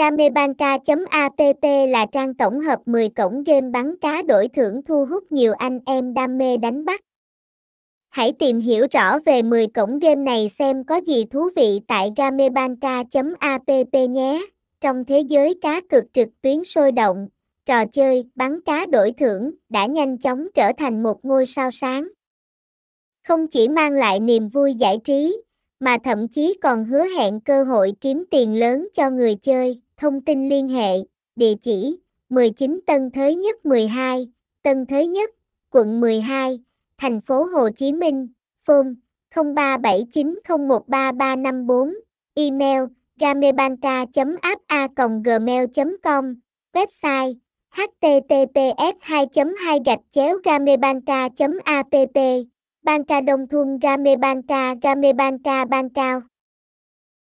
Gamebanka.app là trang tổng hợp 10 cổng game bắn cá đổi thưởng thu hút nhiều anh em đam mê đánh bắt. Hãy tìm hiểu rõ về 10 cổng game này xem có gì thú vị tại gamebanka.app nhé. Trong thế giới cá cược trực tuyến sôi động, trò chơi bắn cá đổi thưởng đã nhanh chóng trở thành một ngôi sao sáng. Không chỉ mang lại niềm vui giải trí, mà thậm chí còn hứa hẹn cơ hội kiếm tiền lớn cho người chơi. Thông tin liên hệ, địa chỉ 19 Tân Thới Nhất 12, Tân Thới Nhất, quận 12, thành phố Hồ Chí Minh, phone 0379013354, email gamebanca.apa.gmail.com, website https 2 2 gạch chéo gamebanka app Banca Đông Thun gamebanca gamebanca Ban Cao.